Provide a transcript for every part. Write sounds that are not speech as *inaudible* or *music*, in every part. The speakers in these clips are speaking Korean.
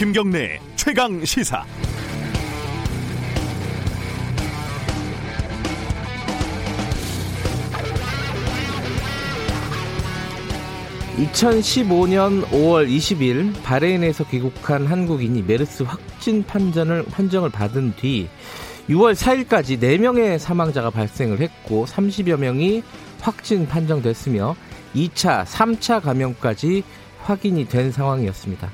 김경래 최강 시사. (2015년 5월 20일) 바레인에서 귀국한 한국인이 메르스 확진 판정을 판정을 받은 뒤 6월 4일까지 4명의 사망자가 발생을 했고 30여 명이 확진 판정됐으며 2차, 3차 감염까지 확인이 된 상황이었습니다.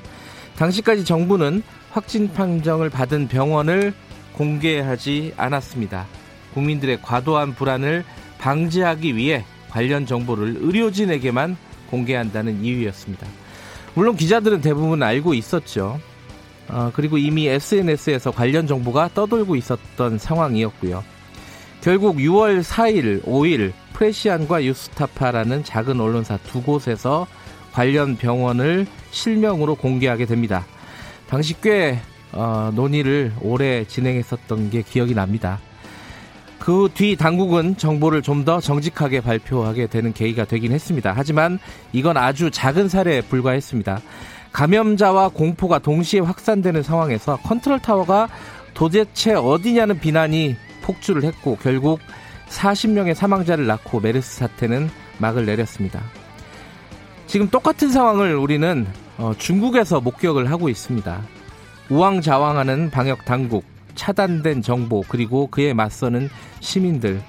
당시까지 정부는 확진 판정을 받은 병원을 공개하지 않았습니다. 국민들의 과도한 불안을 방지하기 위해 관련 정보를 의료진에게만 공개한다는 이유였습니다. 물론 기자들은 대부분 알고 있었죠. 어, 그리고 이미 SNS에서 관련 정보가 떠돌고 있었던 상황이었고요. 결국 6월 4일, 5일 프레시안과 유스타파라는 작은 언론사 두 곳에서 관련 병원을 실명으로 공개하게 됩니다. 당시 꽤 어, 논의를 오래 진행했었던 게 기억이 납니다. 그 뒤 당국은 정보를 좀 더 정직하게 발표하게 되는 계기가 되긴 했습니다. 하지만 이건 아주 작은 사례에 불과했습니다. 감염자와 공포가 동시에 확산되는 상황에서 컨트롤 타워가 도대체 어디냐는 비난이 폭주를 했고 결국 40명의 사망자를 낳고 메르스 사태는 막을 내렸습니다. 지금 똑같은 상황을 우리는 어, 중국에서 목격을 하고 있습니다. 우왕좌왕하는 방역 당국, 차단된 정보, 그리고 그에 맞서는 시민들.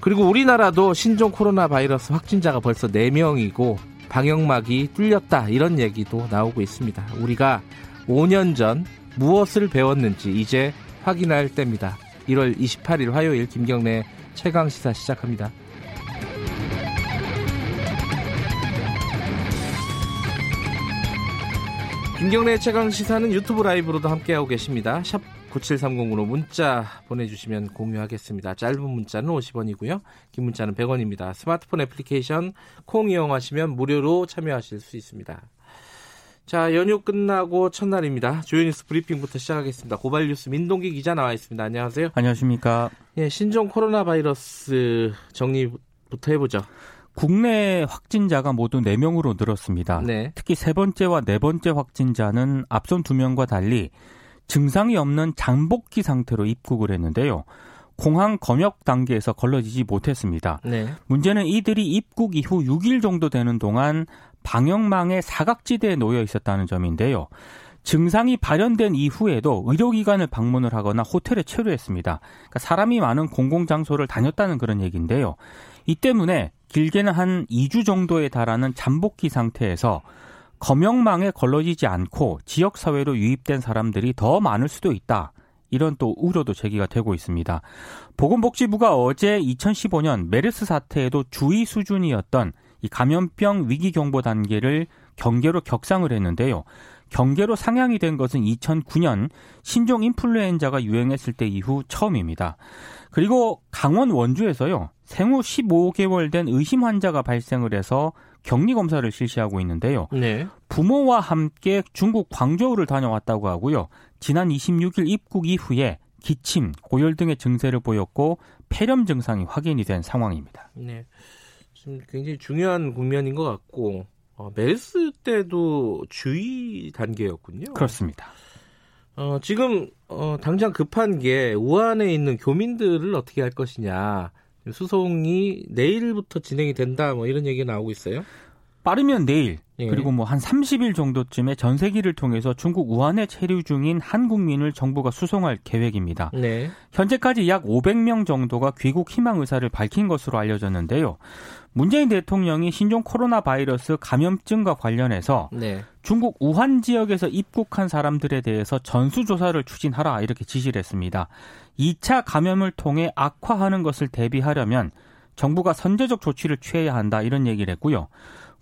그리고 우리나라도 신종 코로나 바이러스 확진자가 벌써 4명이고 방역막이 뚫렸다 이런 얘기도 나오고 있습니다. 우리가 5년 전 무엇을 배웠는지 이제 확인할 때입니다. 1월 28일 화요일 김경래 최강 시사 시작합니다. 김경래 최강 시사는 유튜브 라이브로도 함께하고 계십니다. 샵 9730으로 문자 보내주시면 공유하겠습니다. 짧은 문자는 50원이고요. 긴 문자는 100원입니다. 스마트폰 애플리케이션 콩 이용하시면 무료로 참여하실 수 있습니다. 자, 연휴 끝나고 첫날입니다. 주요 뉴스 브리핑부터 시작하겠습니다. 고발 뉴스 민동기 기자 나와 있습니다. 안녕하세요. 안녕하십니까. 예, 신종 코로나 바이러스 정리부터 해보죠. 국내 확진자가 모두 4명으로 늘었습니다. 네. 특히 세 번째와 네 번째 확진자는 앞선 두 명과 달리 증상이 없는 장복기 상태로 입국을 했는데요. 공항 검역 단계에서 걸러지지 못했습니다. 네. 문제는 이들이 입국 이후 6일 정도 되는 동안 방역망의 사각지대에 놓여 있었다는 점인데요. 증상이 발현된 이후에도 의료기관을 방문을 하거나 호텔에 체류했습니다. 그러니까 사람이 많은 공공장소를 다녔다는 그런 얘기인데요. 이 때문에 길게는 한 2주 정도에 달하는 잠복기 상태에서 검역망에 걸러지지 않고 지역사회로 유입된 사람들이 더 많을 수도 있다. 이런 또 우려도 제기가 되고 있습니다. 보건복지부가 어제 2015년 메르스 사태에도 주의 수준이었던 이 감염병 위기 경보 단계를 경계로 격상을 했는데요. 경계로 상향이 된 것은 2009년 신종 인플루엔자가 유행했을 때 이후 처음입니다. 그리고 강원 원주에서요. 생후 15개월 된 의심 환자가 발생을 해서 격리 검사를 실시하고 있는데요. 네. 부모와 함께 중국 광저우를 다녀왔다고 하고요. 지난 26일 입국 이후에 기침, 고열 등의 증세를 보였고 폐렴 증상이 확인이 된 상황입니다. 네. 지금 굉장히 중요한 국면인 것 같고 어, 메르스 때도 주의 단계였군요. 그렇습니다. 어, 지금 어, 당장 급한 게 우한에 있는 교민들을 어떻게 할 것이냐. 수송이 내일부터 진행이 된다 뭐 이런 얘기가 나오고 있어요. 빠르면 내일 예. 그리고 뭐 한 30일 정도쯤에 전세기를 통해서 중국 우한에 체류 중인 한국민을 정부가 수송할 계획입니다. 네. 현재까지 약 500명 정도가 귀국 희망 의사를 밝힌 것으로 알려졌는데요. 문재인 대통령이 신종 코로나 바이러스 감염증과 관련해서 네. 중국 우한 지역에서 입국한 사람들에 대해서 전수조사를 추진하라 이렇게 지시를 했습니다. 2차 감염을 통해 악화하는 것을 대비하려면 정부가 선제적 조치를 취해야 한다 이런 얘기를 했고요.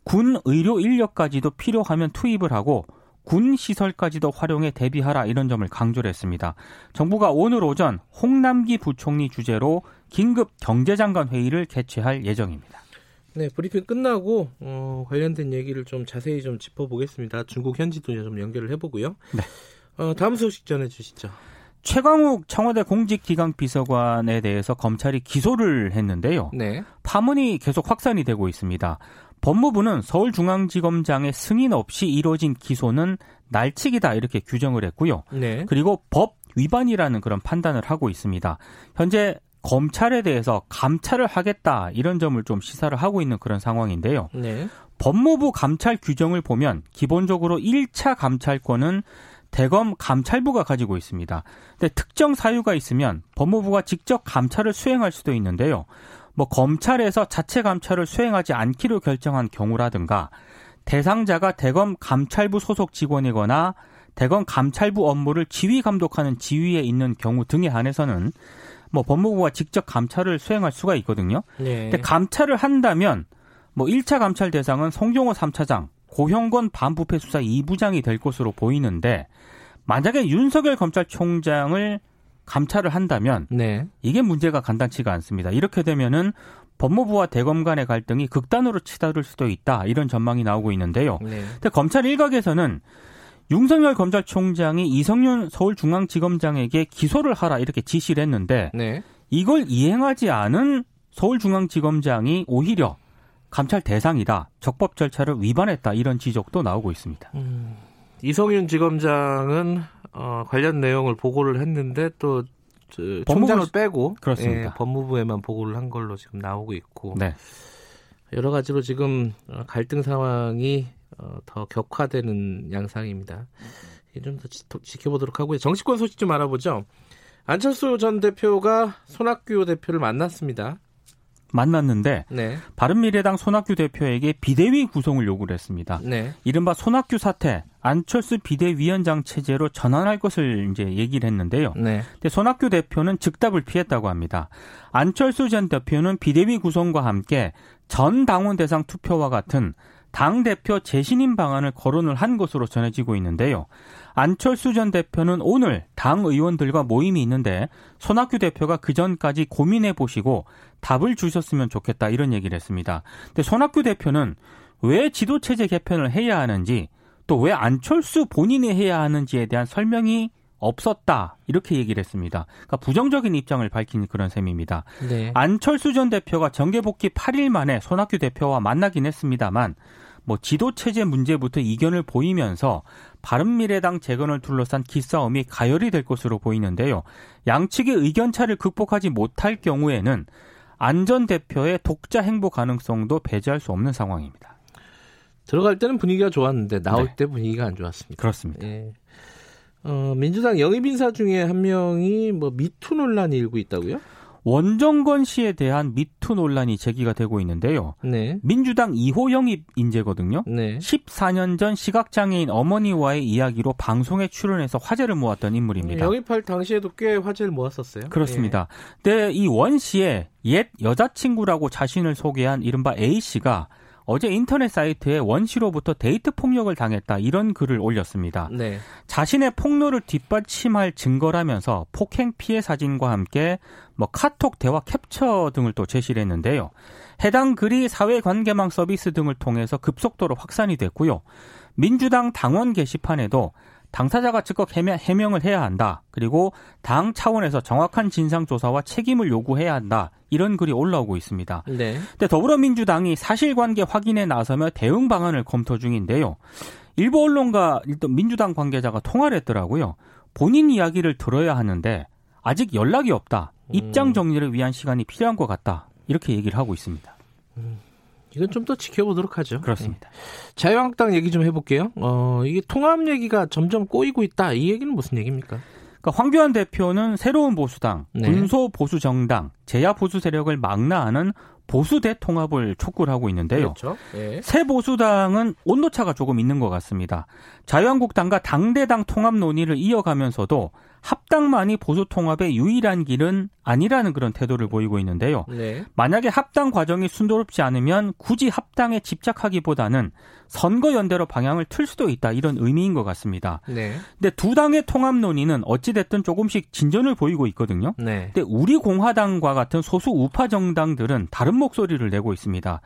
군 의료 인력까지도 필요하면 투입을 하고 군 시설까지도 활용해 대비하라 이런 점을 강조를 했습니다. 정부가 오늘 오전 홍남기 부총리 주재로 긴급 경제장관 회의를 개최할 예정입니다. 네, 브리핑 끝나고 어, 관련된 얘기를 좀 자세히 좀 짚어보겠습니다. 중국 현지도 좀 연결을 해보고요. 네. 어, 다음 소식 전해주시죠. 최광욱 청와대 공직기강 비서관에 대해서 검찰이 기소를 했는데요. 네. 파문이 계속 확산이 되고 있습니다. 법무부는 서울중앙지검장의 승인 없이 이루어진 기소는 날치기다 이렇게 규정을 했고요. 네. 그리고 법 위반이라는 그런 판단을 하고 있습니다. 현재 검찰에 대해서 감찰을 하겠다 이런 점을 좀 시사를 하고 있는 그런 상황인데요. 네. 법무부 감찰 규정을 보면 기본적으로 1차 감찰권은 대검 감찰부가 가지고 있습니다. 근데 특정 사유가 있으면 법무부가 직접 감찰을 수행할 수도 있는데요. 뭐 검찰에서 자체 감찰을 수행하지 않기로 결정한 경우라든가 대상자가 대검 감찰부 소속 직원이거나 대검 감찰부 업무를 지휘 감독하는 지위에 있는 경우 등에 한해서는 뭐 법무부가 직접 감찰을 수행할 수가 있거든요. 네. 근데 감찰을 한다면 뭐 1차 감찰 대상은 송경호 3차장, 고형건 반부패 수사 2부장이 될 것으로 보이는데 만약에 윤석열 검찰총장을 감찰을 한다면 네. 이게 문제가 간단치가 않습니다. 이렇게 되면은 법무부와 대검 간의 갈등이 극단으로 치달을 수도 있다 이런 전망이 나오고 있는데요. 네. 근데 검찰 일각에서는 윤석열 검찰총장이 이성윤 서울중앙지검장에게 기소를 하라 이렇게 지시를 했는데 네. 이걸 이행하지 않은 서울중앙지검장이 오히려 감찰 대상이다 적법 절차를 위반했다 이런 지적도 나오고 있습니다. 음, 이성윤 지검장은 어, 관련 내용을 보고를 했는데 또 총장을 빼고 그렇습니다. 예, 법무부에만 보고를 한 걸로 지금 나오고 있고 네. 여러 가지로 지금 어, 갈등 상황이 어, 더 격화되는 양상입니다. 좀 더 지켜보도록 하고요. 정치권 소식 좀 알아보죠. 안철수 전 대표가 손학규 대표를 만났습니다. 만났는데 네. 바른미래당 손학규 대표에게 비대위 구성을 요구를 했습니다. 네. 이른바 손학규 사태 안철수 비대위원장 체제로 전환할 것을 이제 얘기를 했는데요. 네. 근데 손학규 대표는 즉답을 피했다고 합니다. 안철수 전 대표는 비대위 구성과 함께 전 당원 대상 투표와 같은 당 대표 재신임 방안을 거론을 한 것으로 전해지고 있는데요. 안철수 전 대표는 오늘 당 의원들과 모임이 있는데 손학규 대표가 그 전까지 고민해 보시고 답을 주셨으면 좋겠다 이런 얘기를 했습니다. 근데 손학규 대표는 왜 지도 체제 개편을 해야 하는지 또 왜 안철수 본인이 해야 하는지에 대한 설명이 없었다 이렇게 얘기를 했습니다. 그러니까 부정적인 입장을 밝힌 그런 셈입니다. 네. 안철수 전 대표가 정계 복귀 8일 만에 손학규 대표와 만나긴 했습니다만 뭐 지도 체제 문제부터 이견을 보이면서 바른미래당 재건을 둘러싼 기싸움이 가열이 될 것으로 보이는데요. 양측의 의견 차를 극복하지 못할 경우에는 안 전 대표의 독자 행보 가능성도 배제할 수 없는 상황입니다. 들어갈 때는 분위기가 좋았는데 나올 네. 때 분위기가 안 좋았습니다. 그렇습니다. 예. 어, 민주당 영입 인사 중에 한 명이 뭐 미투 논란이 일고 있다고요? 원종건 씨에 대한 미투 논란이 제기가 되고 있는데요. 네. 민주당 2호 영입 인재거든요. 네. 14년 전 시각장애인 어머니와의 이야기로 방송에 출연해서 화제를 모았던 인물입니다. 영입할 당시에도 꽤 화제를 모았었어요. 그렇습니다. 네. 근데 이 원 씨의 옛 여자친구라고 자신을 소개한 이른바 A 씨가 어제 인터넷 사이트에 원 씨로부터 데이트 폭력을 당했다 이런 글을 올렸습니다. 네. 자신의 폭로를 뒷받침할 증거라면서 폭행 피해 사진과 함께 뭐 카톡 대화 캡처 등을 또 제시를 했는데요. 해당 글이 사회관계망 서비스 등을 통해서 급속도로 확산이 됐고요. 민주당 당원 게시판에도 당사자가 즉각 해명, 을 해야 한다. 그리고 당 차원에서 정확한 진상 조사와 책임을 요구해야 한다. 이런 글이 올라오고 있습니다. 네. 근데 더불어민주당이 사실관계 확인에 나서며 대응 방안을 검토 중인데요. 일부 언론과 일단 민주당 관계자가 통화를 했더라고요. 본인 이야기를 들어야 하는데 아직 연락이 없다. 입장 음. 정리를 위한 시간이 필요한 것 같다. 이렇게 얘기를 하고 있습니다. 음. 이건 좀 더 지켜보도록 하죠. 그렇습니다. 네. 자유한국당 얘기 좀 해볼게요. 어, 이게 통합 얘기가 점점 꼬이고 있다. 이 얘기는 무슨 얘기입니까? 그러니까 황교안 대표는 새로운 보수당, 네. 군소 보수 정당, 제야 보수 세력을 망라하는 보수 대통합을 촉구를 하고 있는데요. 그렇죠. 네. 새 보수당은 온도차가 조금 있는 것 같습니다. 자유한국당과 당대당 통합 논의를 이어가면서도 합당만이 보수 통합의 유일한 길은 아니라는 그런 태도를 보이고 있는데요. 네. 만약에 합당 과정이 순조롭지 않으면 굳이 합당에 집착하기보다는 선거 연대로 방향을 틀 수도 있다 이런 의미인 것 같습니다. 네. 근데 두 당의 통합 논의는 어찌 됐든 조금씩 진전을 보이고 있거든요. 네. 근데 우리 공화당과 같은 소수 우파 정당들은 다른 목소리를 내고 있습니다.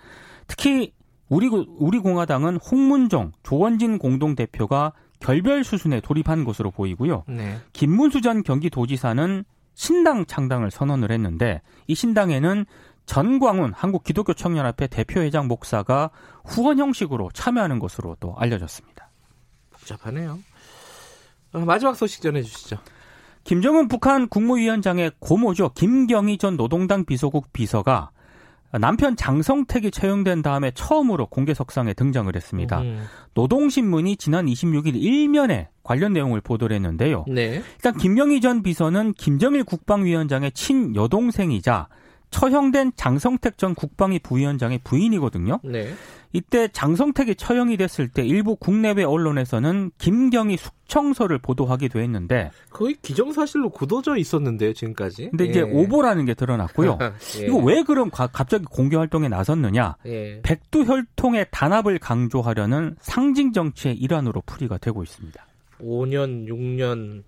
특히 우리 우리 공화당은 홍문종, 조원진 공동 대표가 결별 수순에 돌입한 것으로 보이고요. 네. 김문수 전 경기도지사는 신당 창당을 선언을 했는데 이 신당에는 전광훈 한국기독교청년합회 대표회장 목사가 후원 형식으로 참여하는 것으로 또 알려졌습니다. 복잡하네요. 어, 마지막 소식 전해주시죠. 김정은 북한 국무위원장의 고모죠. 김경희 전 노동당 비서국 비서가 남편 장성택이 채용된 다음에 처음으로 공개석상에 등장을 했습니다. 음. 노동신문이 지난 26일 일면에 관련 내용을 보도를 했는데요. 네. 일단 김경희 전 비서는 김정일 국방위원장의 친여동생이자 처형된 장성택 전 국방위 부위원장의 부인이거든요. 네. 이때 장성택이 처형이 됐을 때 일부 국내외 언론에서는 김경희 숙청서를 보도하기도 했는데 거의 기정사실로 굳어져 있었는데요 지금까지. 근데 예. 이제 오보라는 게 드러났고요. *laughs* 예. 이거 왜 그럼 갑자기 공개 활동에 나섰느냐? 예. 백두 혈통의 단합을 강조하려는 상징 정치의 일환으로 풀이가 되고 있습니다. 5년, 6년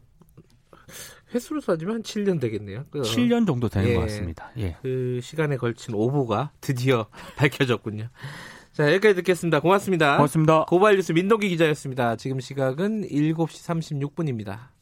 횟수로 따지면 한 7년 되겠네요. 7년 정도 되는 예, 것 같습니다. 예. 그 시간에 걸친 오보가 드디어 *laughs* 밝혀졌군요. 자, 여기까지 듣겠습니다. 고맙습니다. 고맙습니다. 고발뉴스 민동기 기자였습니다. 지금 시각은 7시 36분입니다.